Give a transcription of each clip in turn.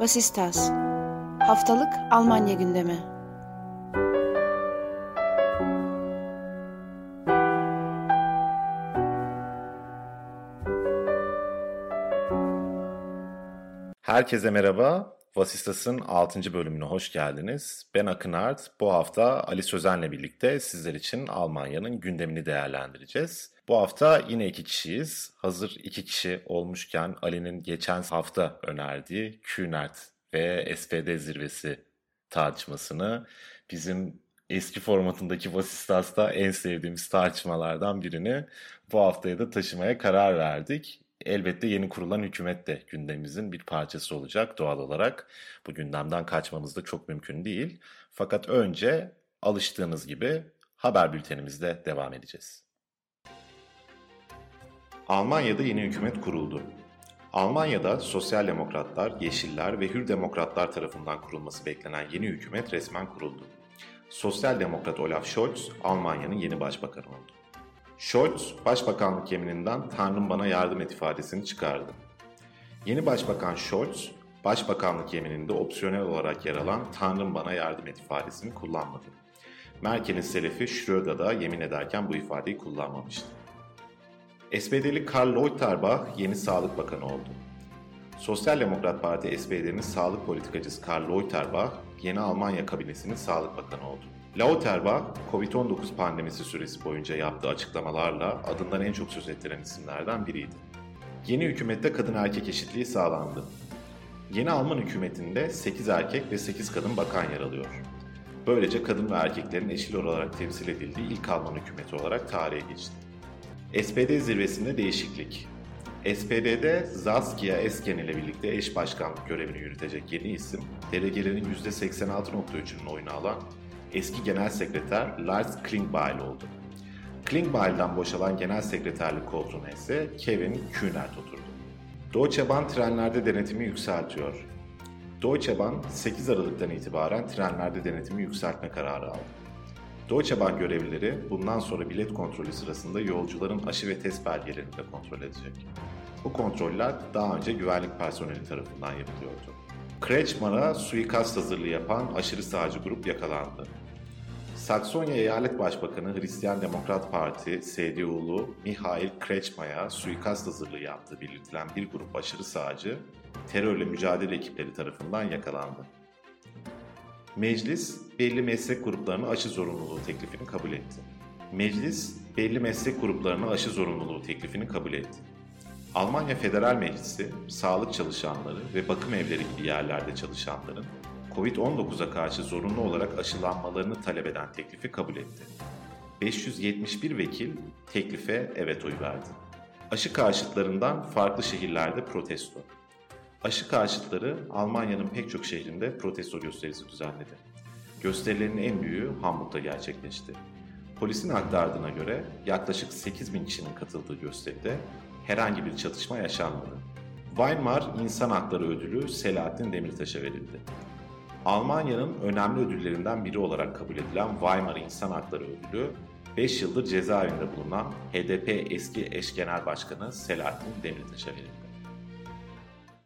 Vasistas Haftalık Almanya gündemi Herkese merhaba. Vasistas'ın 6. bölümüne hoş geldiniz. Ben Akın Art. Bu hafta Ali Sözen'le birlikte sizler için Almanya'nın gündemini değerlendireceğiz. Bu hafta yine iki kişiyiz. Hazır iki kişi olmuşken Ali'nin geçen hafta önerdiği Kühnert ve SPD zirvesi tartışmasını bizim eski formatındaki Vasistas'ta en sevdiğimiz tartışmalardan birini bu haftaya da taşımaya karar verdik. Elbette yeni kurulan hükümet de gündemimizin bir parçası olacak doğal olarak. Bu gündemden kaçmamız da çok mümkün değil. Fakat önce alıştığınız gibi haber bültenimizde devam edeceğiz. Almanya'da yeni hükümet kuruldu. Almanya'da Sosyal Demokratlar, Yeşiller ve Hür Demokratlar tarafından kurulması beklenen yeni hükümet resmen kuruldu. Sosyal Demokrat Olaf Scholz, Almanya'nın yeni başbakanı oldu. Scholz, başbakanlık yemininden Tanrım bana yardım et ifadesini çıkardı. Yeni başbakan Scholz, başbakanlık yemininde opsiyonel olarak yer alan Tanrım bana yardım et ifadesini kullanmadı. Merkel'in selefi Schröder da yemin ederken bu ifadeyi kullanmamıştı. SPD'li Karl Leuterbach yeni Sağlık Bakanı oldu. Sosyal Demokrat Parti SPD'nin sağlık politikacısı Karl Leuterbach yeni Almanya kabinesinin Sağlık Bakanı oldu. Lauterbach, Covid-19 pandemisi süresi boyunca yaptığı açıklamalarla adından en çok söz ettiren isimlerden biriydi. Yeni hükümette kadın erkek eşitliği sağlandı. Yeni Alman hükümetinde 8 erkek ve 8 kadın bakan yer alıyor. Böylece kadın ve erkeklerin eşit olarak temsil edildiği ilk Alman hükümeti olarak tarihe geçti. SPD zirvesinde değişiklik. SPD'de Zaskia Esken ile birlikte eş başkanlık görevini yürütecek yeni isim, delegelerin %86.3'ünün oyunu alan eski genel sekreter Lars Klingbeil oldu. Klingbeil'den boşalan genel sekreterlik koltuğuna ise Kevin Kühnert oturdu. Deutsche Bahn trenlerde denetimi yükseltiyor. Deutsche Bahn 8 Aralık'tan itibaren trenlerde denetimi yükseltme kararı aldı. Deutsche Bahn görevlileri bundan sonra bilet kontrolü sırasında yolcuların aşı ve test belgelerini de kontrol edecek. Bu kontroller daha önce güvenlik personeli tarafından yapılıyordu. Kretschmann'a suikast hazırlığı yapan aşırı sağcı grup yakalandı. Saksonya Eyalet Başbakanı Hristiyan Demokrat Parti CDU'lu Mihail Kretschmann'a suikast hazırlığı yaptığı belirtilen bir grup aşırı sağcı, terörle mücadele ekipleri tarafından yakalandı. Meclis, belli meslek gruplarına aşı zorunluluğu teklifini kabul etti. Meclis, belli meslek gruplarına aşı zorunluluğu teklifini kabul etti. Almanya Federal Meclisi, sağlık çalışanları ve bakım evleri gibi yerlerde çalışanların COVID-19'a karşı zorunlu olarak aşılanmalarını talep eden teklifi kabul etti. 571 vekil teklife evet oy verdi. Aşı karşıtlarından farklı şehirlerde protesto. Aşı karşıtları Almanya'nın pek çok şehrinde protesto gösterisi düzenledi. Gösterilerin en büyüğü Hamburg'da gerçekleşti. Polisin aktardığına göre yaklaşık 8 bin kişinin katıldığı gösteride herhangi bir çatışma yaşanmadı. Weimar İnsan Hakları Ödülü Selahattin Demirtaş'a verildi. Almanya'nın önemli ödüllerinden biri olarak kabul edilen Weimar İnsan Hakları Ödülü, 5 yıldır cezaevinde bulunan HDP eski eş genel başkanı Selahattin Demirtaş'a verildi.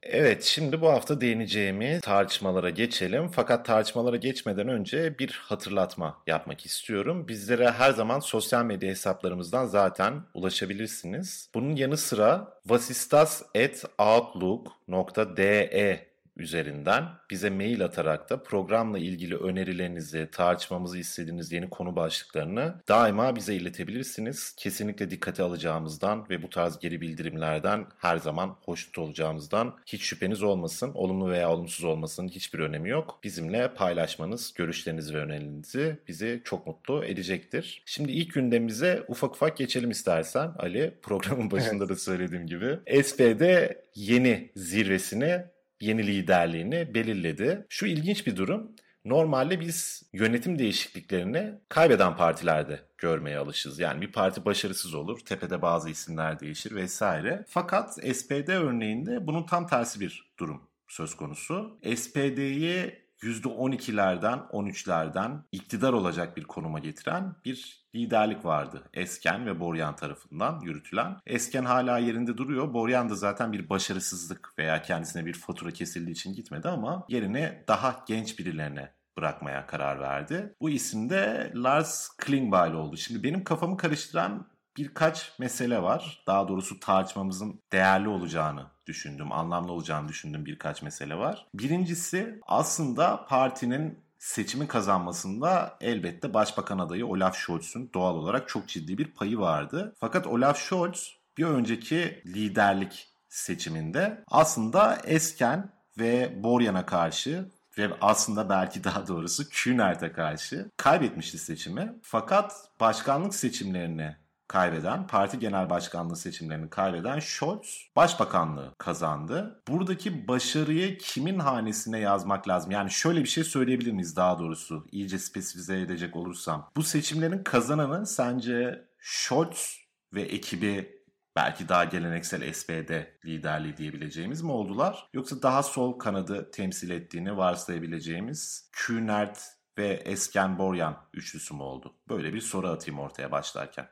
Evet, şimdi bu hafta değineceğimiz tartışmalara geçelim. Fakat tartışmalara geçmeden önce bir hatırlatma yapmak istiyorum. Bizlere her zaman sosyal medya hesaplarımızdan zaten ulaşabilirsiniz. Bunun yanı sıra vasistas.outlook.de üzerinden bize mail atarak da programla ilgili önerilerinizi, tartışmamızı istediğiniz yeni konu başlıklarını daima bize iletebilirsiniz. Kesinlikle dikkate alacağımızdan ve bu tarz geri bildirimlerden her zaman hoşnut olacağımızdan hiç şüpheniz olmasın. Olumlu veya olumsuz olmasının hiçbir önemi yok. Bizimle paylaşmanız, görüşlerinizi ve önerilerinizi bizi çok mutlu edecektir. Şimdi ilk gündemimize ufak ufak geçelim istersen Ali. Programın başında da söylediğim gibi. SPD yeni zirvesini yeni liderliğini belirledi. Şu ilginç bir durum. Normalde biz yönetim değişikliklerini kaybeden partilerde görmeye alışız. Yani bir parti başarısız olur, tepede bazı isimler değişir vesaire. Fakat SPD örneğinde bunun tam tersi bir durum söz konusu. SPD'yi %12'lerden 13'lerden iktidar olacak bir konuma getiren bir liderlik vardı. Esken ve Boryan tarafından yürütülen. Esken hala yerinde duruyor. Boryan da zaten bir başarısızlık veya kendisine bir fatura kesildiği için gitmedi ama yerine daha genç birilerine bırakmaya karar verdi. Bu isim de Lars Klingbeil oldu. Şimdi benim kafamı karıştıran birkaç mesele var. Daha doğrusu tartışmamızın değerli olacağını düşündüm, anlamlı olacağını düşündüğüm birkaç mesele var. Birincisi aslında partinin seçimi kazanmasında elbette başbakan adayı Olaf Scholz'un doğal olarak çok ciddi bir payı vardı. Fakat Olaf Scholz bir önceki liderlik seçiminde aslında Esken ve Boryan'a karşı ve aslında belki daha doğrusu Kühnert'e karşı kaybetmişti seçimi. Fakat başkanlık seçimlerini kaybeden, parti genel başkanlığı seçimlerini kaybeden Scholz başbakanlığı kazandı. Buradaki başarıyı kimin hanesine yazmak lazım? Yani şöyle bir şey söyleyebilir miyiz daha doğrusu iyice spesifize edecek olursam. Bu seçimlerin kazananı sence Scholz ve ekibi belki daha geleneksel SPD liderliği diyebileceğimiz mi oldular? Yoksa daha sol kanadı temsil ettiğini varsayabileceğimiz Kühnert ve Esken Boryan üçlüsü mü oldu? Böyle bir soru atayım ortaya başlarken.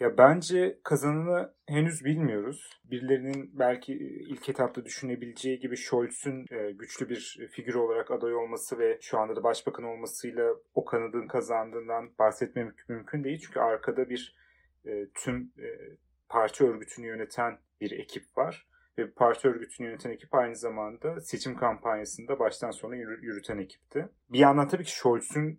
Ya bence kazanını henüz bilmiyoruz. Birilerinin belki ilk etapta düşünebileceği gibi Scholz'un e, güçlü bir figür olarak aday olması ve şu anda da başbakan olmasıyla o kanadın kazandığından bahsetmemek mümkün değil. Çünkü arkada bir e, tüm e, parti örgütünü yöneten bir ekip var. Ve parti örgütünü yöneten ekip aynı zamanda seçim kampanyasında baştan sona yürüten ekipti. Bir yandan tabii ki Scholz'un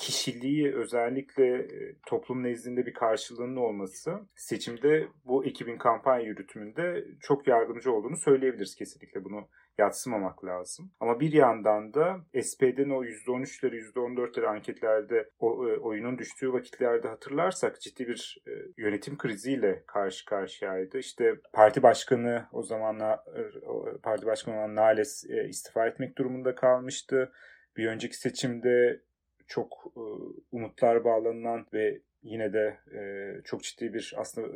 kişiliği özellikle e, toplum nezdinde bir karşılığının olması seçimde bu ekibin kampanya yürütümünde çok yardımcı olduğunu söyleyebiliriz kesinlikle bunu yatsımamak lazım. Ama bir yandan da SP'den o %13'leri %14'leri anketlerde o, e, oyunun düştüğü vakitlerde hatırlarsak ciddi bir e, yönetim kriziyle karşı karşıyaydı. İşte parti başkanı o zamanlar parti başkanı olan Nales istifa etmek durumunda kalmıştı. Bir önceki seçimde çok e, umutlar bağlanılan ve yine de e, çok ciddi bir aslında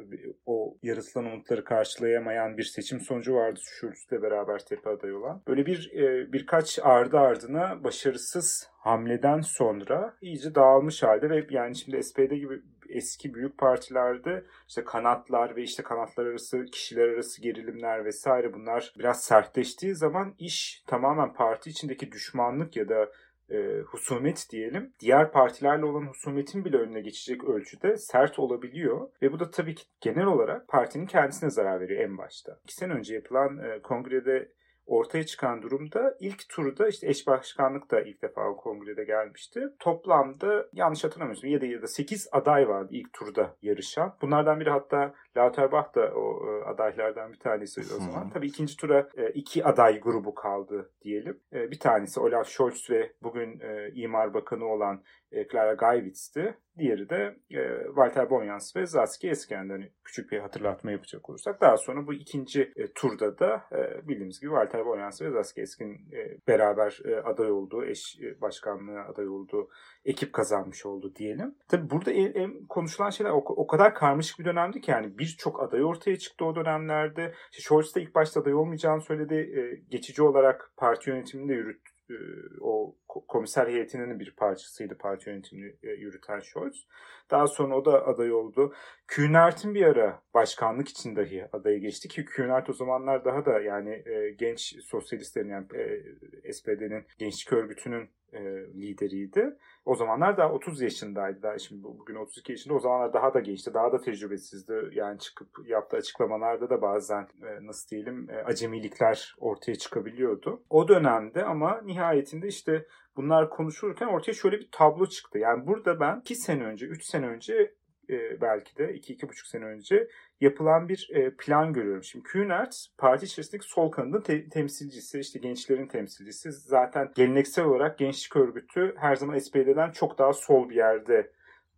o yaratılan umutları karşılayamayan bir seçim sonucu vardı Schulz'le beraber tepe adayı olan. Böyle bir e, birkaç ardı ardına başarısız hamleden sonra iyice dağılmış halde ve yani şimdi SPD gibi eski büyük partilerde işte kanatlar ve işte kanatlar arası kişiler arası gerilimler vesaire bunlar biraz sertleştiği zaman iş tamamen parti içindeki düşmanlık ya da e, husumet diyelim diğer partilerle olan husumetin bile önüne geçecek ölçüde sert olabiliyor. Ve bu da tabii ki genel olarak partinin kendisine zarar veriyor en başta. İki sene önce yapılan e, kongrede ortaya çıkan durumda ilk turda işte eş başkanlık da ilk defa o kongrede gelmişti. Toplamda yanlış hatırlamıyorsam 7 ya da 8 aday vardı ilk turda yarışan. Bunlardan biri hatta Lauterbach da o e, adaylardan bir tanesi o zaman. Tabii ikinci tura e, iki aday grubu kaldı diyelim. E, bir tanesi Olaf Scholz ve bugün İmar Bakanı olan Clara Geiwitz'ti. Diğeri de e, Walter Bonyans ve Zaski Esken'den hani küçük bir hatırlatma yapacak olursak. Daha sonra bu ikinci e, turda da e, bildiğimiz gibi Walter Bonyans ve Zaski Esken e, beraber e, aday olduğu, eş e, başkanlığa aday olduğu ekip kazanmış oldu diyelim. Tabi burada en, konuşulan şeyler o, o kadar karmaşık bir dönemdi ki yani birçok aday ortaya çıktı o dönemlerde. İşte Scholz da ilk başta aday olmayacağını söyledi. E, geçici olarak parti yönetimini de yürüttü e, o komiser heyetinin bir parçasıydı parti yönetimini e, yürüten Scholz. Daha sonra o da aday oldu. Kühnert'in bir ara başkanlık için dahi adaya geçti ki Kühnert o zamanlar daha da yani e, genç sosyalistlerin yani SPD'nin gençlik örgütünün lideriydi. O zamanlar daha 30 yaşındaydı. Daha şimdi bugün 32 yaşında. O zamanlar daha da gençti. Daha da tecrübesizdi. Yani çıkıp yaptığı açıklamalarda da bazen nasıl diyelim acemilikler ortaya çıkabiliyordu. O dönemde ama nihayetinde işte bunlar konuşulurken ortaya şöyle bir tablo çıktı. Yani burada ben 2 sene önce, 3 sene önce e, belki de 2-2,5 sene önce yapılan bir e, plan görüyorum. Şimdi Kühnert parti içerisindeki sol kanadın te- temsilcisi, işte gençlerin temsilcisi. Zaten geleneksel olarak gençlik örgütü her zaman SPD'den çok daha sol bir yerde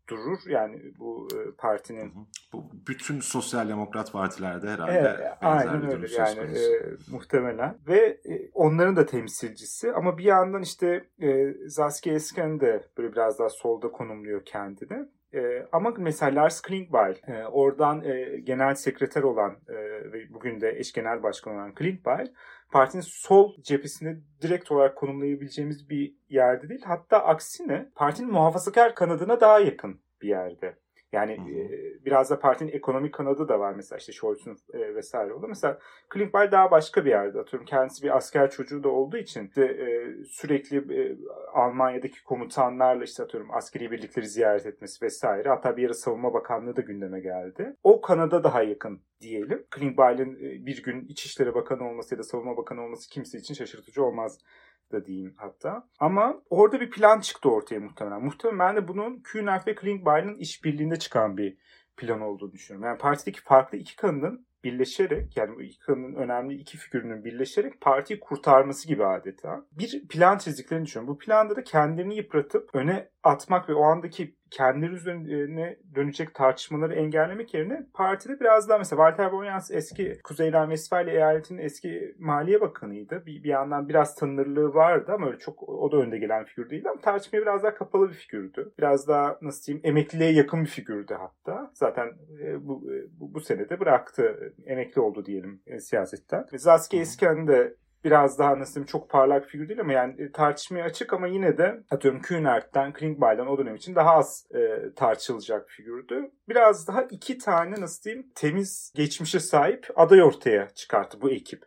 durur. Yani bu e, partinin... Bu bütün sosyal demokrat partilerde herhalde evet, aynen öyle yani e, muhtemelen. Ve e, onların da temsilcisi ama bir yandan işte e, Zaski Esken de böyle biraz daha solda konumluyor kendini. E, ama mesela Lars Klingbeil, e, oradan e, genel sekreter olan e, ve bugün de eş genel başkan olan Klingbeil, partinin sol cephesinde direkt olarak konumlayabileceğimiz bir yerde değil. Hatta aksine partinin muhafazakar kanadına daha yakın bir yerde. Yani e, biraz da partinin ekonomik kanadı da var mesela işte Scholz'un e, vesaire oldu. Mesela Klingbeil daha başka bir yerde atıyorum. Kendisi bir asker çocuğu da olduğu için de e, sürekli e, Almanya'daki komutanlarla işte atıyorum askeri birlikleri ziyaret etmesi vesaire. Hatta bir ara savunma bakanlığı da gündeme geldi. O kanada daha yakın diyelim. Klingbeil'in e, bir gün İçişleri Bakanı olması ya da Savunma Bakanı olması kimse için şaşırtıcı olmaz da diyeyim hatta. Ama orada bir plan çıktı ortaya muhtemelen. Muhtemelen de bunun Kühnert ve Klingbeil'in işbirliğinde çıkan bir plan olduğunu düşünüyorum. Yani partideki farklı iki kanının birleşerek yani iki kanının önemli iki figürünün birleşerek partiyi kurtarması gibi adeta. Bir plan çizdiklerini düşünüyorum. Bu planda da kendilerini yıpratıp öne atmak ve o andaki kendileri üzerine dönecek tartışmaları engellemek yerine partide biraz daha mesela Walter Borjans eski Kuzeyden Westfalia eyaletinin eski maliye bakanıydı. Bir, bir yandan biraz tanınırlığı vardı ama öyle çok o da önde gelen figür değildi ama tartışmaya biraz daha kapalı bir figürdü. Biraz daha nasıl diyeyim emekliliğe yakın bir figürdü hatta. Zaten e, bu, e, bu, bu senede bıraktı. Emekli oldu diyelim e, siyasetten. Zaski Esken de biraz daha nasıl diyeyim çok parlak figür değil ama yani e, tartışmaya açık ama yine de atıyorum Kühnert'ten, Klingbeil'den o dönem için daha az e, tartışılacak figürdü. Biraz daha iki tane nasıl diyeyim temiz geçmişe sahip aday ortaya çıkarttı bu ekip.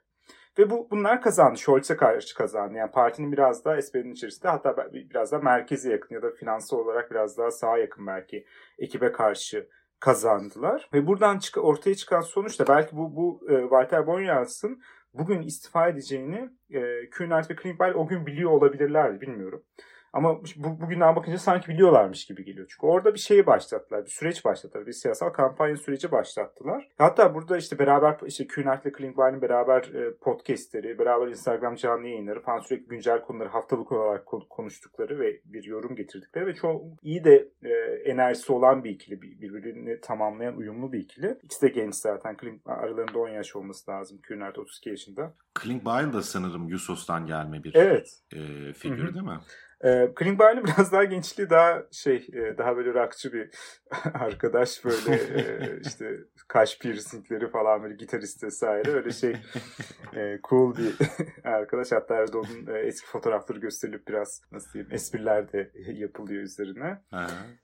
Ve bu bunlar kazandı. Scholz'e karşı kazandı. Yani partinin biraz daha SP'nin içerisinde hatta biraz daha merkeze yakın ya da finansal olarak biraz daha sağa yakın belki ekibe karşı kazandılar. Ve buradan çık ortaya çıkan sonuç da belki bu, bu e, Walter Bonjans'ın bugün istifa edeceğini e, Kühnert ve Klingbeil o gün biliyor olabilirlerdi bilmiyorum. Ama bu, bugünden bakınca sanki biliyorlarmış gibi geliyor. Çünkü orada bir şeyi başlattılar. Bir süreç başlattılar. Bir siyasal kampanya süreci başlattılar. Hatta burada işte beraber işte Kühnert ile Klingbeil'in beraber e, podcastleri, beraber Instagram canlı yayınları falan sürekli güncel konuları haftalık olarak konuştukları ve bir yorum getirdikleri ve çok iyi de e, enerjisi olan bir ikili. Birbirini tamamlayan uyumlu bir ikili. İkisi de genç zaten. Kling, aralarında 10 yaş olması lazım. Kühnert 32 yaşında. Klingbeil de sanırım Yusos'tan gelme bir evet. e, figür Hı-hı. değil mi? E, Klingbeil'in biraz daha gençliği daha şey e, daha böyle rockçı bir arkadaş böyle e, işte kaş piercingleri falan böyle gitarist vesaire öyle şey e, cool bir arkadaş hatta Erdoğan'ın e, eski fotoğrafları gösterilip biraz nasıl diyeyim espriler de yapılıyor üzerine.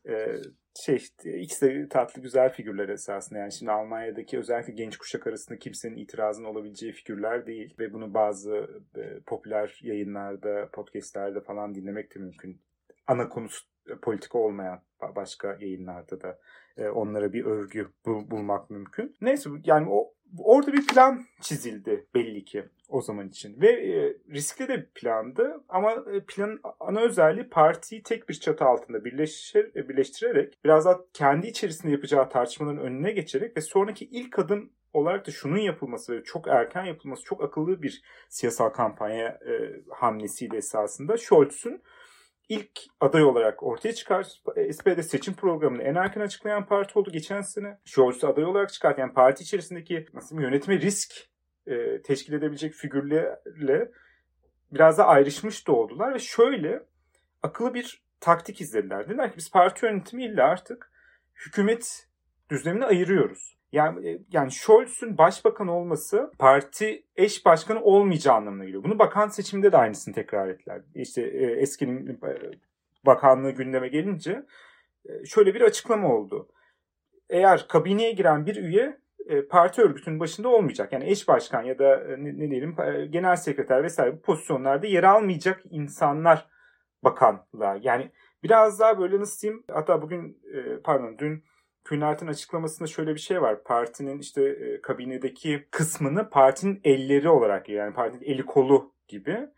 e, şey ikisi de tatlı güzel figürler esasında. Yani şimdi Almanya'daki özellikle genç kuşak arasında kimsenin itirazın olabileceği figürler değil. Ve bunu bazı e, popüler yayınlarda, podcastlerde falan dinlemek de mümkün. Ana konusu e, politika olmayan başka yayınlarda da e, onlara bir övgü bul- bulmak mümkün. Neyse yani o orada bir plan çizildi belli ki o zaman için. Ve e, riskli de bir plandı ama e, planın ana özelliği partiyi tek bir çatı altında birleşir, e, birleştirerek biraz daha kendi içerisinde yapacağı tartışmaların önüne geçerek ve sonraki ilk adım olarak da şunun yapılması ve çok erken yapılması çok akıllı bir siyasal kampanya e, hamlesiydi esasında. Scholz'un ilk aday olarak ortaya çıkar. SPD seçim programını en erken açıklayan parti oldu geçen sene. Scholz'u aday olarak çıkarken parti içerisindeki nasıl yönetime risk e, teşkil edebilecek figürlerle biraz da ayrışmış da oldular ve şöyle akıllı bir taktik izlediler. Dediler ki biz parti yönetimiyle artık hükümet düzlemini ayırıyoruz. Yani e, yani Scholz'un başbakan olması parti eş başkanı olmayacağı anlamına geliyor. Bunu bakan seçiminde de aynısını tekrar ettiler. İşte e, eskinin e, bakanlığı gündeme gelince e, şöyle bir açıklama oldu. Eğer kabineye giren bir üye e, parti örgütünün başında olmayacak. Yani eş başkan ya da e, ne, ne diyelim e, genel sekreter vesaire bu pozisyonlarda yer almayacak insanlar bakanlar. Yani biraz daha böyle nasıl diyeyim hatta bugün pardon dün Kühnert'in açıklamasında şöyle bir şey var. Partinin işte e, kabinedeki kısmını partinin elleri olarak yani partinin eli kolu gibi.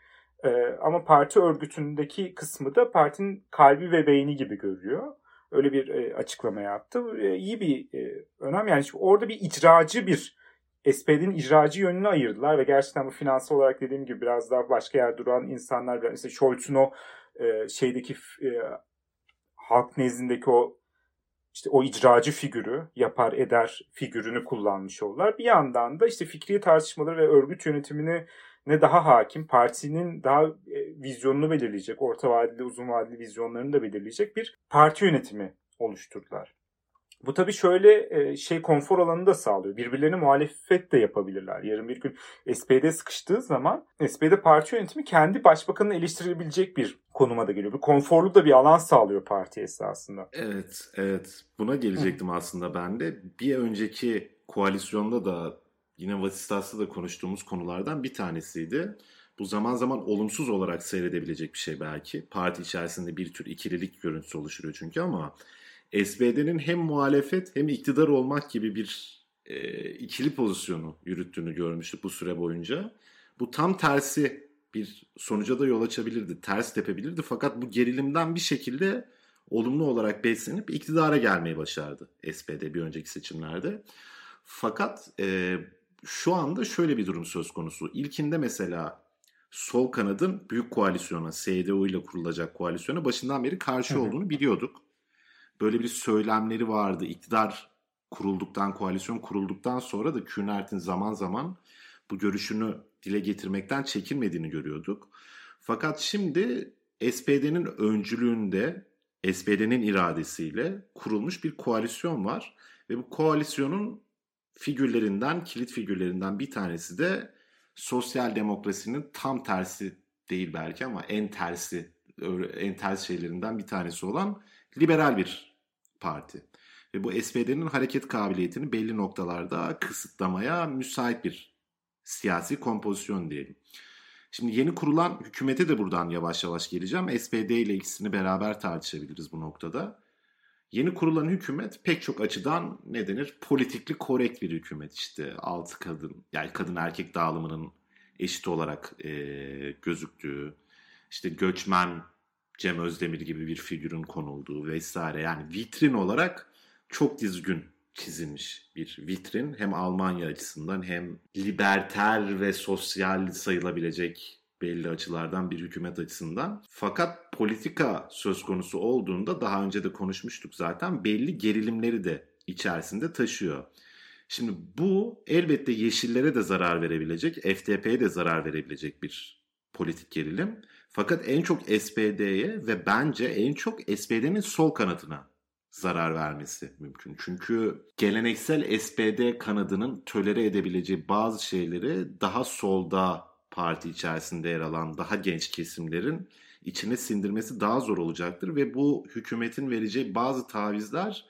E, ama parti örgütündeki kısmı da partinin kalbi ve beyni gibi görüyor. Öyle bir e, açıklama yaptı. E, iyi bir e, önem yani orada bir icracı bir SPD'nin icracı yönünü ayırdılar ve gerçekten bu finansal olarak dediğim gibi biraz daha başka yer duran insanlar mesela Scholz'un o e, şeydeki e, halk nezdindeki o işte o icracı figürü, yapar eder figürünü kullanmış oldular. Bir yandan da işte fikri tartışmaları ve örgüt yönetimini ne daha hakim, partinin daha e, vizyonunu belirleyecek, orta vadeli, uzun vadeli vizyonlarını da belirleyecek bir parti yönetimi oluşturdular. Bu tabii şöyle e, şey konfor alanını da sağlıyor. Birbirlerine muhalefet de yapabilirler. Yarın bir gün SPD sıkıştığı zaman SPD parti yönetimi kendi başbakanını eleştirebilecek bir konuma da geliyor. Bir konforlu da bir alan sağlıyor parti esasında. Evet, evet. Buna gelecektim aslında ben de. Bir önceki koalisyonda da yine Vasistas'ta da konuştuğumuz konulardan bir tanesiydi. Bu zaman zaman olumsuz olarak seyredebilecek bir şey belki. Parti içerisinde bir tür ikililik görüntüsü oluşturuyor çünkü ama SPD'nin hem muhalefet hem iktidar olmak gibi bir e, ikili pozisyonu yürüttüğünü görmüştük bu süre boyunca. Bu tam tersi bir sonuca da yol açabilirdi, ters tepebilirdi. Fakat bu gerilimden bir şekilde olumlu olarak beslenip iktidara gelmeyi başardı SPD bir önceki seçimlerde. Fakat e, şu anda şöyle bir durum söz konusu. İlkinde mesela sol kanadın büyük koalisyona, CDU ile kurulacak koalisyona başından beri karşı olduğunu biliyorduk. Böyle bir söylemleri vardı. İktidar kurulduktan, koalisyon kurulduktan sonra da Kühnert'in zaman zaman bu görüşünü dile getirmekten çekinmediğini görüyorduk. Fakat şimdi SPD'nin öncülüğünde, SPD'nin iradesiyle kurulmuş bir koalisyon var. Ve bu koalisyonun figürlerinden, kilit figürlerinden bir tanesi de sosyal demokrasinin tam tersi değil belki ama en tersi en ters şeylerinden bir tanesi olan liberal bir parti. Ve bu SPD'nin hareket kabiliyetini belli noktalarda kısıtlamaya müsait bir siyasi kompozisyon diyelim. Şimdi yeni kurulan hükümete de buradan yavaş yavaş geleceğim. SPD ile ikisini beraber tartışabiliriz bu noktada. Yeni kurulan hükümet pek çok açıdan ne denir? Politikli korekt bir hükümet işte. Altı kadın, yani kadın erkek dağılımının eşit olarak e, gözüktüğü, işte göçmen Cem Özdemir gibi bir figürün konulduğu vesaire. Yani vitrin olarak çok düzgün çizilmiş bir vitrin. Hem Almanya açısından hem liberter ve sosyal sayılabilecek belli açılardan bir hükümet açısından. Fakat politika söz konusu olduğunda daha önce de konuşmuştuk zaten belli gerilimleri de içerisinde taşıyor. Şimdi bu elbette yeşillere de zarar verebilecek, FDP'ye de zarar verebilecek bir politik gerilim. Fakat en çok SPD'ye ve bence en çok SPD'nin sol kanadına zarar vermesi mümkün. Çünkü geleneksel SPD kanadının tölere edebileceği bazı şeyleri daha solda parti içerisinde yer alan daha genç kesimlerin içine sindirmesi daha zor olacaktır ve bu hükümetin vereceği bazı tavizler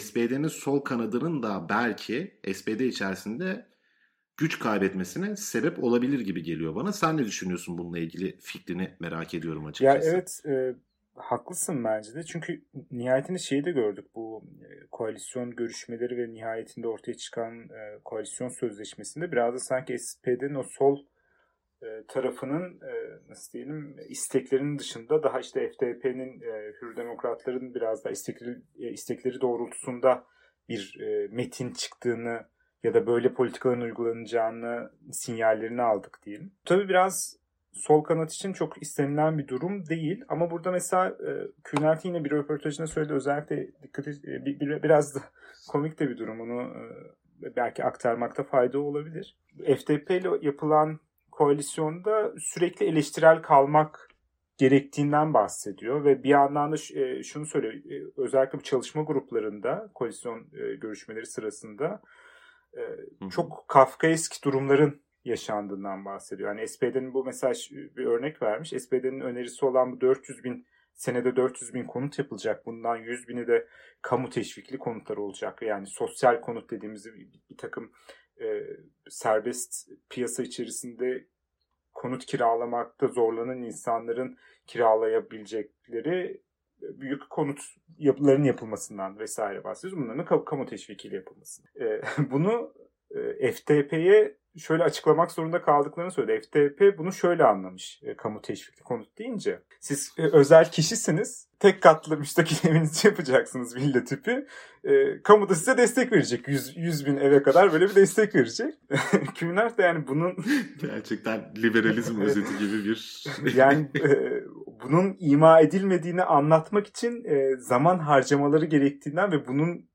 SPD'nin sol kanadının da belki SPD içerisinde güç kaybetmesine sebep olabilir gibi geliyor bana. Sen ne düşünüyorsun bununla ilgili fikrini merak ediyorum açıkçası. Ya evet e, haklısın bence de. Çünkü nihayetinde şeyi de gördük bu e, koalisyon görüşmeleri ve nihayetinde ortaya çıkan e, koalisyon sözleşmesinde biraz da sanki SPD'nin o sol e, tarafının e, nasıl diyelim isteklerinin dışında daha işte FDP'nin e, Hür Demokratların biraz da istekleri, istekleri doğrultusunda bir metin çıktığını ya da böyle politikaların uygulanacağını sinyallerini aldık diyelim. Tabii biraz sol kanat için çok istenilen bir durum değil ama burada mesela e, Kühnert yine bir röportajında söyledi özellikle dikkat et, bir, bir, biraz da komik de bir durum onu belki aktarmakta fayda olabilir. FDP ile yapılan koalisyonda sürekli eleştirel kalmak gerektiğinden bahsediyor ve bir yandan da e, şunu söylüyor e, özellikle bu çalışma gruplarında koalisyon e, görüşmeleri sırasında çok Kafkaesk durumların yaşandığından bahsediyor. Yani SPD'nin bu mesaj bir örnek vermiş. SPD'nin önerisi olan bu 400 bin senede 400 bin konut yapılacak. Bundan 100 bini de kamu teşvikli konutlar olacak. Yani sosyal konut dediğimiz bir, bir takım e, serbest piyasa içerisinde konut kiralamakta zorlanan insanların kiralayabilecekleri büyük konut yapıların yapılmasından vesaire bahsediyoruz. Bunların kamu teşvikiyle yapılması. E, bunu e, FTP'ye şöyle açıklamak zorunda kaldıklarını söyledi. FTP bunu şöyle anlamış e, kamu teşvikli konut deyince. Siz e, özel kişisiniz. Tek katlı müstakil evinizi yapacaksınız villa tipi. E, kamu da size destek verecek. 100, 100 bin eve kadar böyle bir destek verecek. Kümler de yani bunun... Gerçekten liberalizm özeti gibi bir... yani e, bunun ima edilmediğini anlatmak için e, zaman harcamaları gerektiğinden ve bunun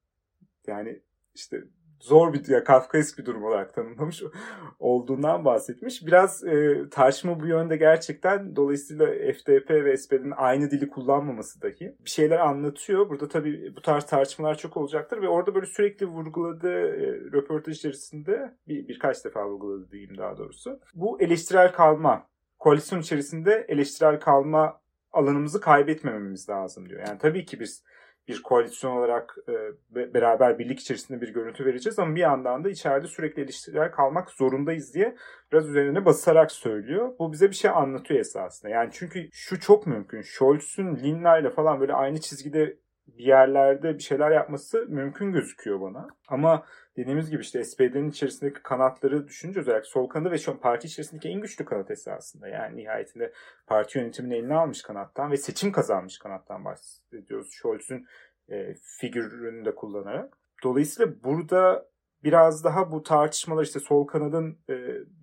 yani işte zor bir, ya Kafkaesk bir durum olarak tanımlamış olduğundan bahsetmiş. Biraz e, tartışma bu yönde gerçekten. Dolayısıyla FDP ve SP'nin aynı dili kullanmaması dahi bir şeyler anlatıyor. Burada tabii bu tarz tartışmalar çok olacaktır ve orada böyle sürekli vurguladığı e, röportaj içerisinde bir, birkaç defa vurguladı diyeyim daha doğrusu. Bu eleştirel kalma. Koalisyon içerisinde eleştirel kalma alanımızı kaybetmememiz lazım diyor. Yani tabii ki biz bir koalisyon olarak e, beraber birlik içerisinde bir görüntü vereceğiz ama bir yandan da içeride sürekli eleştirel kalmak zorundayız diye biraz üzerine basarak söylüyor. Bu bize bir şey anlatıyor esasında. Yani çünkü şu çok mümkün. Scholz'un Linna ile falan böyle aynı çizgide bir yerlerde bir şeyler yapması mümkün gözüküyor bana. Ama dediğimiz gibi işte SPD'nin içerisindeki kanatları düşününce özellikle sol kanadı ve şu an parti içerisindeki en güçlü kanat esasında. Yani nihayetinde parti yönetimini eline almış kanattan ve seçim kazanmış kanattan bahsediyoruz. Scholz'un e, figürünü de kullanarak. Dolayısıyla burada biraz daha bu tartışmalar işte sol kanadın e,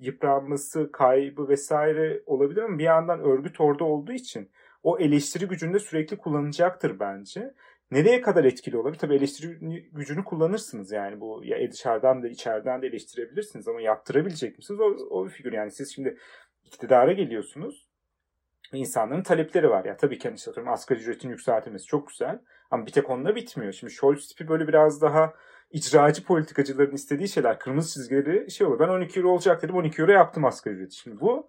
yıpranması, kaybı vesaire olabilir ama bir yandan örgüt orada olduğu için o eleştiri gücünde sürekli kullanacaktır bence. Nereye kadar etkili olabilir? Tabii eleştiri gücünü kullanırsınız yani bu ya dışarıdan da içeriden de eleştirebilirsiniz ama yaptırabilecek misiniz? O, o bir figür yani siz şimdi iktidara geliyorsunuz. İnsanların talepleri var. Ya tabii ki işte atıyorum asgari ücretin yükseltilmesi çok güzel. Ama bir tek onunla bitmiyor. Şimdi Scholz tipi böyle biraz daha icracı politikacıların istediği şeyler, kırmızı çizgileri şey oluyor. Ben 12 euro olacak dedim 12 euro yaptım asgari ücreti. Şimdi bu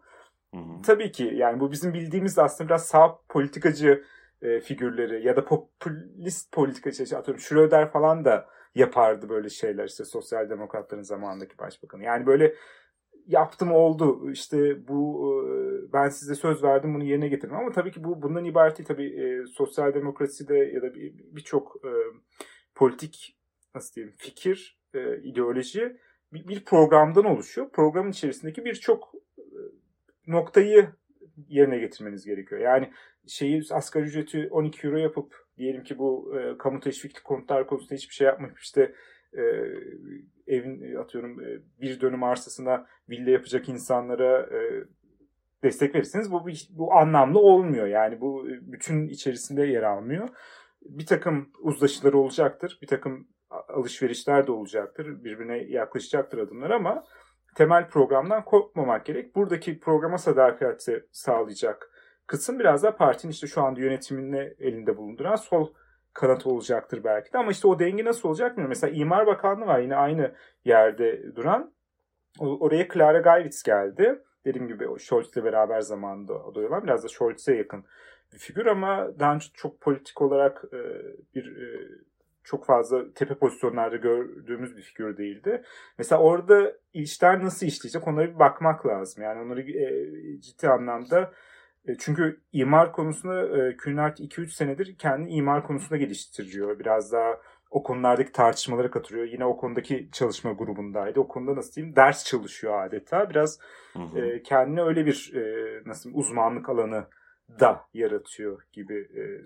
hı hı. tabii ki yani bu bizim bildiğimiz aslında biraz sağ politikacı e, figürleri ya da popülist politikacı işte atıyorum Schröder falan da yapardı böyle şeyler işte sosyal demokratların zamanındaki başbakanı. Yani böyle yaptım oldu işte bu e, ben size söz verdim bunu yerine getirdim ama tabii ki bu bundan ibaret değil tabii e, sosyal demokraside ya da birçok bir e, politik nasıl diyeyim fikir e, ideoloji bir, bir programdan oluşuyor. Programın içerisindeki birçok e, noktayı yerine getirmeniz gerekiyor. Yani şeyi asgari ücreti 12 euro yapıp diyelim ki bu e, kamu teşvikli konutlar konusunda hiçbir şey yapmayıp işte e, evin atıyorum e, bir dönüm arsasına villa yapacak insanlara e, destek verirseniz bu bu anlamlı olmuyor. Yani bu e, bütün içerisinde yer almıyor. Bir takım uzlaşıları olacaktır. Bir takım alışverişler de olacaktır. Birbirine yaklaşacaktır adımlar ama temel programdan kopmamak gerek. Buradaki programa sadakati sağlayacak kısım biraz da partinin işte şu anda yönetimini elinde bulunduran sol kanat olacaktır belki de. Ama işte o denge nasıl olacak bilmiyorum. Mesela İmar Bakanlığı var yine aynı yerde duran. Oraya Clara Gayvitz geldi. Dediğim gibi Scholz'le beraber zamanında aday olan biraz da Scholz'e yakın bir figür ama daha önce çok politik olarak e, bir e, çok fazla tepe pozisyonlarda gördüğümüz bir figür değildi. Mesela orada işler nasıl işleyecek onlara bir bakmak lazım. Yani onları e, ciddi anlamda e, çünkü imar konusunda e, Kühnert 2-3 senedir kendi imar konusunda geliştiriyor. Biraz daha o konulardaki tartışmalara katılıyor. Yine o konudaki çalışma grubundaydı. O konuda nasıl diyeyim ders çalışıyor adeta. Biraz hı hı. E, kendine öyle bir e, nasıl uzmanlık alanı da yaratıyor gibi e,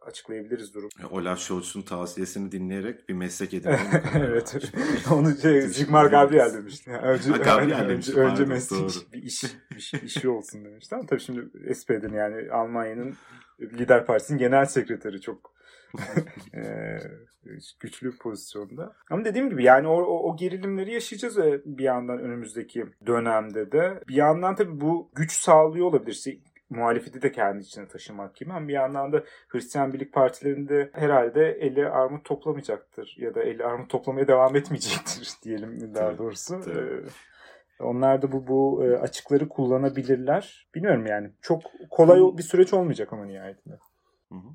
açıklayabiliriz durum. Olaf Scholz'un tavsiyesini dinleyerek bir meslek edinmeyi Evet. Onu şey, Sigmar Gabriel demişti. Yani önce, ha, Gabriel demişti. Önce, önce meslek doğru. bir iş, bir işi olsun demişti. Ama tabii şimdi SP'den yani Almanya'nın lider partisinin genel sekreteri çok e, güçlü pozisyonda. Ama dediğim gibi yani o, o, o gerilimleri yaşayacağız bir yandan önümüzdeki dönemde de. Bir yandan tabii bu güç sağlıyor olabilir muhalefeti de kendi içine taşımak gibi ama bir yandan da Hristiyan Birlik Partilerinde herhalde eli armut toplamayacaktır ya da eli armut toplamaya devam etmeyecektir diyelim daha doğrusu. Tabii. onlar da bu bu e, açıkları kullanabilirler. Bilmiyorum yani. Çok kolay bir süreç olmayacak ama nihayetinde. Hı hı.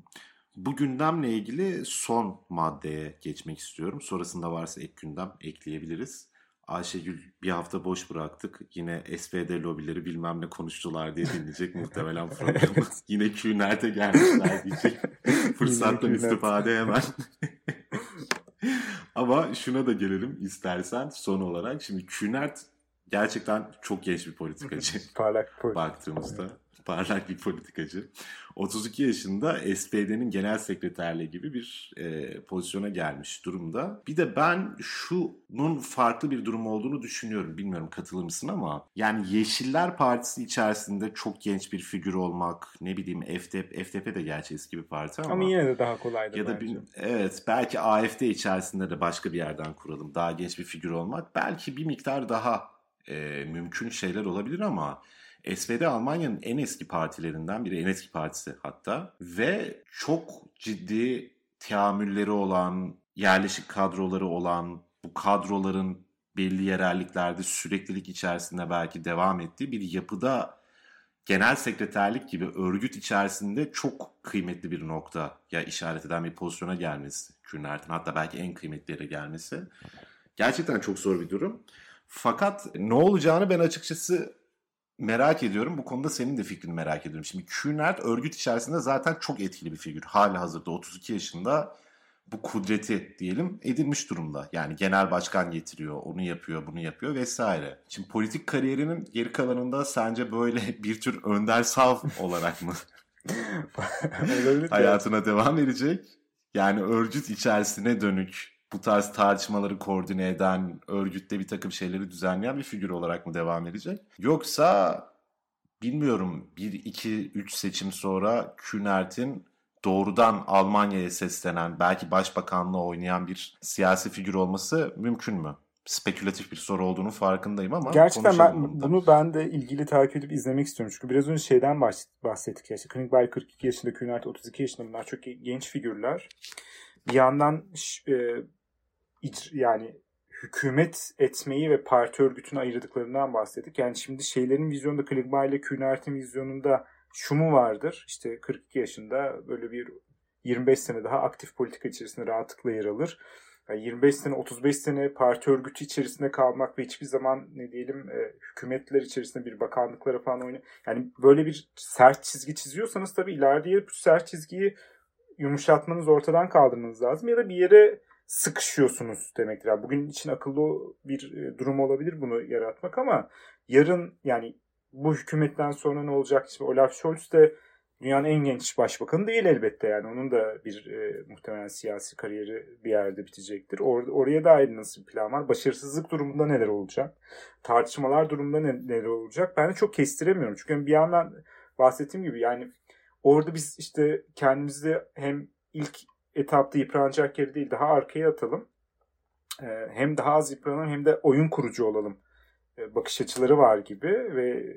Bu gündemle ilgili son maddeye geçmek istiyorum. Sonrasında varsa ek gündem ekleyebiliriz. Ayşegül bir hafta boş bıraktık. Yine SPD lobileri bilmem ne konuştular diye dinleyecek muhtemelen programı. Yine nerede gelmişler diyecek. Fırsattan istifade hemen. Ama şuna da gelelim istersen son olarak. Şimdi Künert gerçekten çok genç bir politikacı. Parlak politik. Baktığımızda. Parlak bir politikacı. 32 yaşında SPD'nin genel sekreterliği gibi bir e, pozisyona gelmiş durumda. Bir de ben şunun farklı bir durum olduğunu düşünüyorum. Bilmiyorum katılır mısın ama yani Yeşiller Partisi içerisinde çok genç bir figür olmak, ne bileyim FDP, FDP de gerçi eski bir parti ama. Ama yine de daha kolaydı ya da bence. bir, evet belki AFD içerisinde de başka bir yerden kuralım. Daha genç bir figür olmak belki bir miktar daha e, mümkün şeyler olabilir ama SPD Almanya'nın en eski partilerinden biri, en eski partisi hatta ve çok ciddi teamülleri olan, yerleşik kadroları olan, bu kadroların belli yerelliklerde süreklilik içerisinde belki devam ettiği bir yapıda genel sekreterlik gibi örgüt içerisinde çok kıymetli bir nokta ya işaret eden bir pozisyona gelmesi Kürnert'in hatta belki en kıymetli yere gelmesi gerçekten çok zor bir durum. Fakat ne olacağını ben açıkçası merak ediyorum. Bu konuda senin de fikrini merak ediyorum. Şimdi Kühnert örgüt içerisinde zaten çok etkili bir figür. Hala hazırda 32 yaşında bu kudreti diyelim edilmiş durumda. Yani genel başkan getiriyor, onu yapıyor, bunu yapıyor vesaire. Şimdi politik kariyerinin geri kalanında sence böyle bir tür Önder Sav olarak mı hayatına devam edecek? Yani örgüt içerisine dönük bu tarz tartışmaları koordine eden, örgütte bir takım şeyleri düzenleyen bir figür olarak mı devam edecek? Yoksa bilmiyorum 1, 2, 3 seçim sonra Kühnert'in doğrudan Almanya'ya seslenen, belki başbakanlığı oynayan bir siyasi figür olması mümkün mü? Spekülatif bir soru olduğunu farkındayım ama Gerçekten ben, bunu ben de ilgili takip edip izlemek istiyorum. Çünkü biraz önce şeyden bahsettik. Ya. İşte Klingbeil 42 yaşında, Kühnert 32 yaşında bunlar çok genç figürler. Bir yandan e, yani hükümet etmeyi ve parti örgütünü ayırdıklarından bahsettik. Yani şimdi şeylerin vizyonunda Klingbeil ile Kühnert'in vizyonunda şu mu vardır? İşte 42 yaşında böyle bir 25 sene daha aktif politika içerisinde rahatlıkla yer alır. Yani 25 sene 35 sene parti örgütü içerisinde kalmak ve hiçbir zaman ne diyelim e, hükümetler içerisinde bir bakanlıklara falan oynamak. Yani böyle bir sert çizgi çiziyorsanız tabii ileride bu sert çizgiyi yumuşatmanız ortadan kaldırmanız lazım ya da bir yere sıkışıyorsunuz demektir. Yani bugün için akıllı bir e, durum olabilir bunu yaratmak ama yarın yani bu hükümetten sonra ne olacak? İşte Olaf Scholz de dünyanın en genç başbakanı değil elbette yani. Onun da bir e, muhtemelen siyasi kariyeri bir yerde bitecektir. Or- oraya dair nasıl bir plan var? Başarısızlık durumunda neler olacak? Tartışmalar durumunda ne- neler olacak? Ben de çok kestiremiyorum. Çünkü bir yandan bahsettiğim gibi yani orada biz işte kendimizi hem ilk etapta yıpranacak yeri değil daha arkaya atalım. E, hem daha az yıpranalım hem de oyun kurucu olalım e, bakış açıları var gibi ve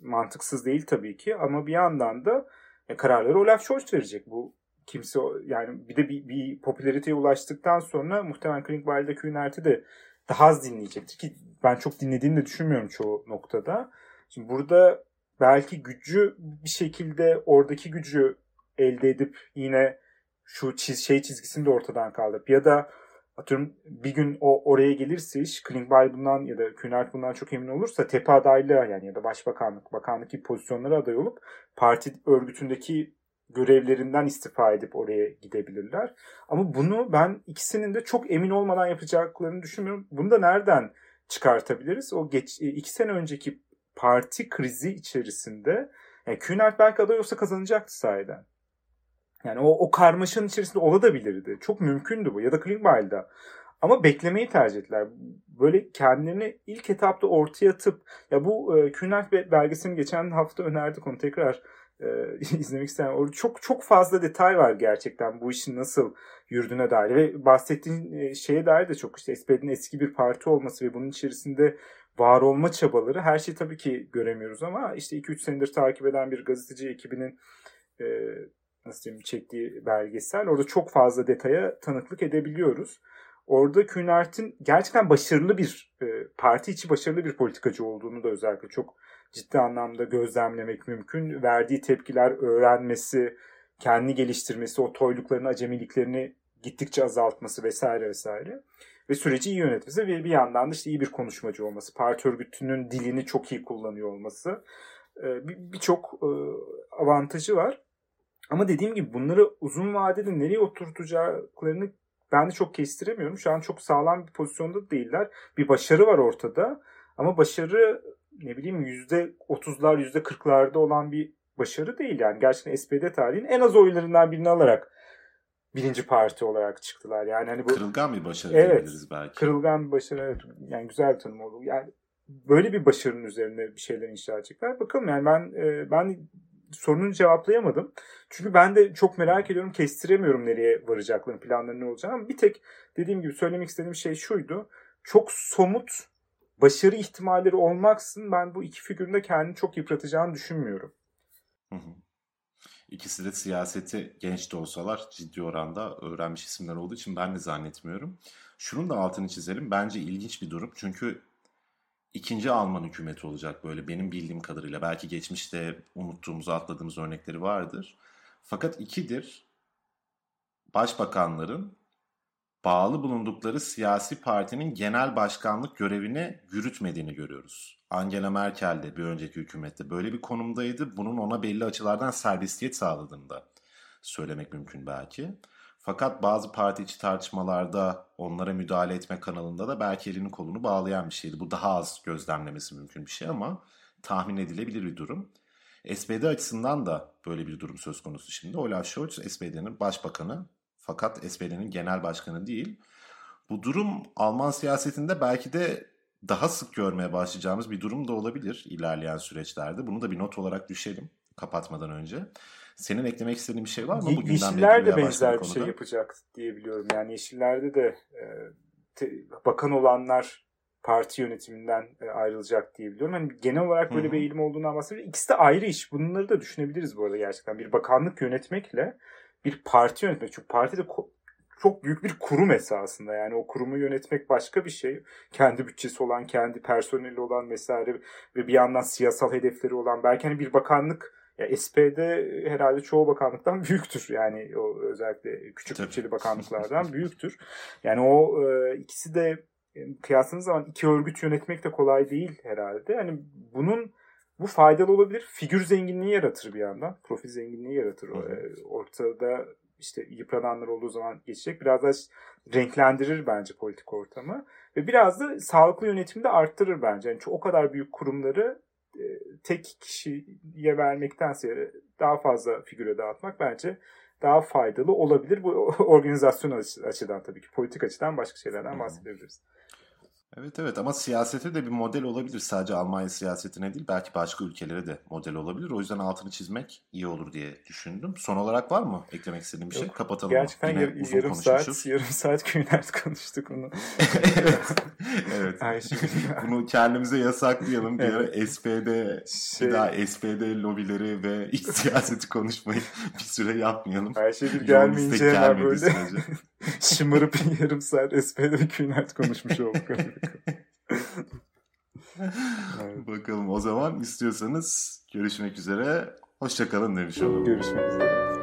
mantıksız değil tabii ki ama bir yandan da e, kararları Olaf Scholz verecek. Bu kimse yani bir de bir, bir popülariteye ulaştıktan sonra muhtemelen Klingbeil'de Kühnert'i de daha az dinleyecektir ki ben çok dinlediğini de düşünmüyorum çoğu noktada. Şimdi burada belki gücü bir şekilde oradaki gücü elde edip yine şu çiz, şey çizgisini de ortadan kaldırıp ya da atıyorum bir gün o oraya gelirse iş Klingbeil bundan ya da Kühnert bundan çok emin olursa tepe adaylığı yani ya da başbakanlık, bakanlık gibi pozisyonlara aday olup parti örgütündeki görevlerinden istifa edip oraya gidebilirler. Ama bunu ben ikisinin de çok emin olmadan yapacaklarını düşünmüyorum. Bunu da nereden çıkartabiliriz? O geç, iki sene önceki parti krizi içerisinde yani Kühnert belki aday olsa kazanacaktı sahiden. Yani o, o karmaşanın içerisinde olabilirdi. Çok mümkündü bu. Ya da Klingbeil'da. Ama beklemeyi tercih ettiler. Böyle kendilerini ilk etapta ortaya atıp ya bu e, Kühnert belgesini geçen hafta önerdik onu tekrar e, izlemek isteyen. Orada çok çok fazla detay var gerçekten bu işin nasıl yürüdüğüne dair ve bahsettiğin e, şeye dair de çok işte SPD'nin eski bir parti olması ve bunun içerisinde var olma çabaları her şeyi tabii ki göremiyoruz ama işte 2-3 senedir takip eden bir gazeteci ekibinin e, nasıl diyeyim çektiği belgesel. Orada çok fazla detaya tanıklık edebiliyoruz. Orada Kühnert'in gerçekten başarılı bir e, parti içi başarılı bir politikacı olduğunu da özellikle çok ciddi anlamda gözlemlemek mümkün. Verdiği tepkiler, öğrenmesi, kendi geliştirmesi, o toyluklarını, acemiliklerini gittikçe azaltması vesaire vesaire. Ve süreci iyi yönetmesi ve bir yandan da işte iyi bir konuşmacı olması, parti örgütünün dilini çok iyi kullanıyor olması birçok bir avantajı var. Ama dediğim gibi bunları uzun vadede nereye oturtacaklarını ben de çok kestiremiyorum. Şu an çok sağlam bir pozisyonda değiller. Bir başarı var ortada. Ama başarı ne bileyim %30'lar %40'larda olan bir başarı değil yani. Gerçekten SPD tarihinin en az oylarından birini alarak birinci parti olarak çıktılar. Yani hani bu kırılgan bir başarı evet, belki. Kırılgan bir başarı evet. Yani güzel bir tanım oldu. Yani böyle bir başarının üzerine bir şeyler inşa edecekler. Bakalım yani ben e, ben sorununu cevaplayamadım. Çünkü ben de çok merak ediyorum. Kestiremiyorum nereye varacaklarını, planları ne olacağını. Ama bir tek dediğim gibi söylemek istediğim şey şuydu. Çok somut başarı ihtimalleri olmaksın ben bu iki figürün de kendini çok yıpratacağını düşünmüyorum. Hı hı. İkisi de siyaseti genç de olsalar ciddi oranda öğrenmiş isimler olduğu için ben de zannetmiyorum. Şunun da altını çizelim. Bence ilginç bir durum. Çünkü ikinci Alman hükümeti olacak böyle benim bildiğim kadarıyla. Belki geçmişte unuttuğumuz, atladığımız örnekleri vardır. Fakat ikidir başbakanların bağlı bulundukları siyasi partinin genel başkanlık görevini yürütmediğini görüyoruz. Angela Merkel de bir önceki hükümette böyle bir konumdaydı. Bunun ona belli açılardan serbestiyet sağladığını da söylemek mümkün belki. Fakat bazı parti içi tartışmalarda onlara müdahale etme kanalında da belki elini kolunu bağlayan bir şeydi. Bu daha az gözlemlemesi mümkün bir şey ama tahmin edilebilir bir durum. SPD açısından da böyle bir durum söz konusu şimdi. Olaf Scholz SPD'nin başbakanı fakat SPD'nin genel başkanı değil. Bu durum Alman siyasetinde belki de daha sık görmeye başlayacağımız bir durum da olabilir ilerleyen süreçlerde. Bunu da bir not olarak düşelim kapatmadan önce. Senin eklemek istediğin bir şey var mı? Bu Yeşiller de benzer bir şey yapacak diye biliyorum. Yani Yeşillerde de e, te, bakan olanlar parti yönetiminden e, ayrılacak diye biliyorum. Yani genel olarak böyle Hı-hı. bir eğilim olduğundan bahsediyorum. İkisi de ayrı iş. Bunları da düşünebiliriz bu arada gerçekten. Bir bakanlık yönetmekle bir parti yönetmek. Çünkü parti de çok büyük bir kurum esasında. Yani o kurumu yönetmek başka bir şey. Kendi bütçesi olan, kendi personeli olan vesaire ve bir yandan siyasal hedefleri olan belki hani bir bakanlık ya SPD herhalde çoğu bakanlıktan büyüktür. Yani o özellikle küçük bütçeli bakanlıklardan büyüktür. Yani o e, ikisi de e, kıyasladığınız zaman iki örgüt yönetmek de kolay değil herhalde. Yani bunun bu faydalı olabilir. Figür zenginliği yaratır bir yandan. Profil zenginliği yaratır. Hı Ortada işte yıprananlar olduğu zaman geçecek. Biraz da renklendirir bence politik ortamı. Ve biraz da sağlıklı yönetimi de arttırır bence. Yani o kadar büyük kurumları e, tek kişiye vermektense daha fazla figüre dağıtmak bence daha faydalı olabilir. Bu organizasyon açıdan tabii ki. Politik açıdan başka şeylerden bahsedebiliriz. Evet evet ama siyasete de bir model olabilir. Sadece Almanya siyasetine değil belki başka ülkelere de model olabilir. O yüzden altını çizmek iyi olur diye düşündüm. Son olarak var mı eklemek istediğim bir şey? Yok, Kapatalım. Gerçekten Yine yarım, saat, yarım saat Kühnert konuştuk bunu. evet. evet. Ay, bunu kendimize yasaklayalım. Bir evet. SPD, şey... bir daha SPD lobileri ve iç siyaseti konuşmayı bir süre yapmayalım. Her şey bir gelmeyince hemen böyle şımarıp yarım saat SPD Kühnert konuşmuş olduk. Bakalım o zaman istiyorsanız görüşmek üzere. Hoşçakalın demiş olalım. Görüşmek üzere.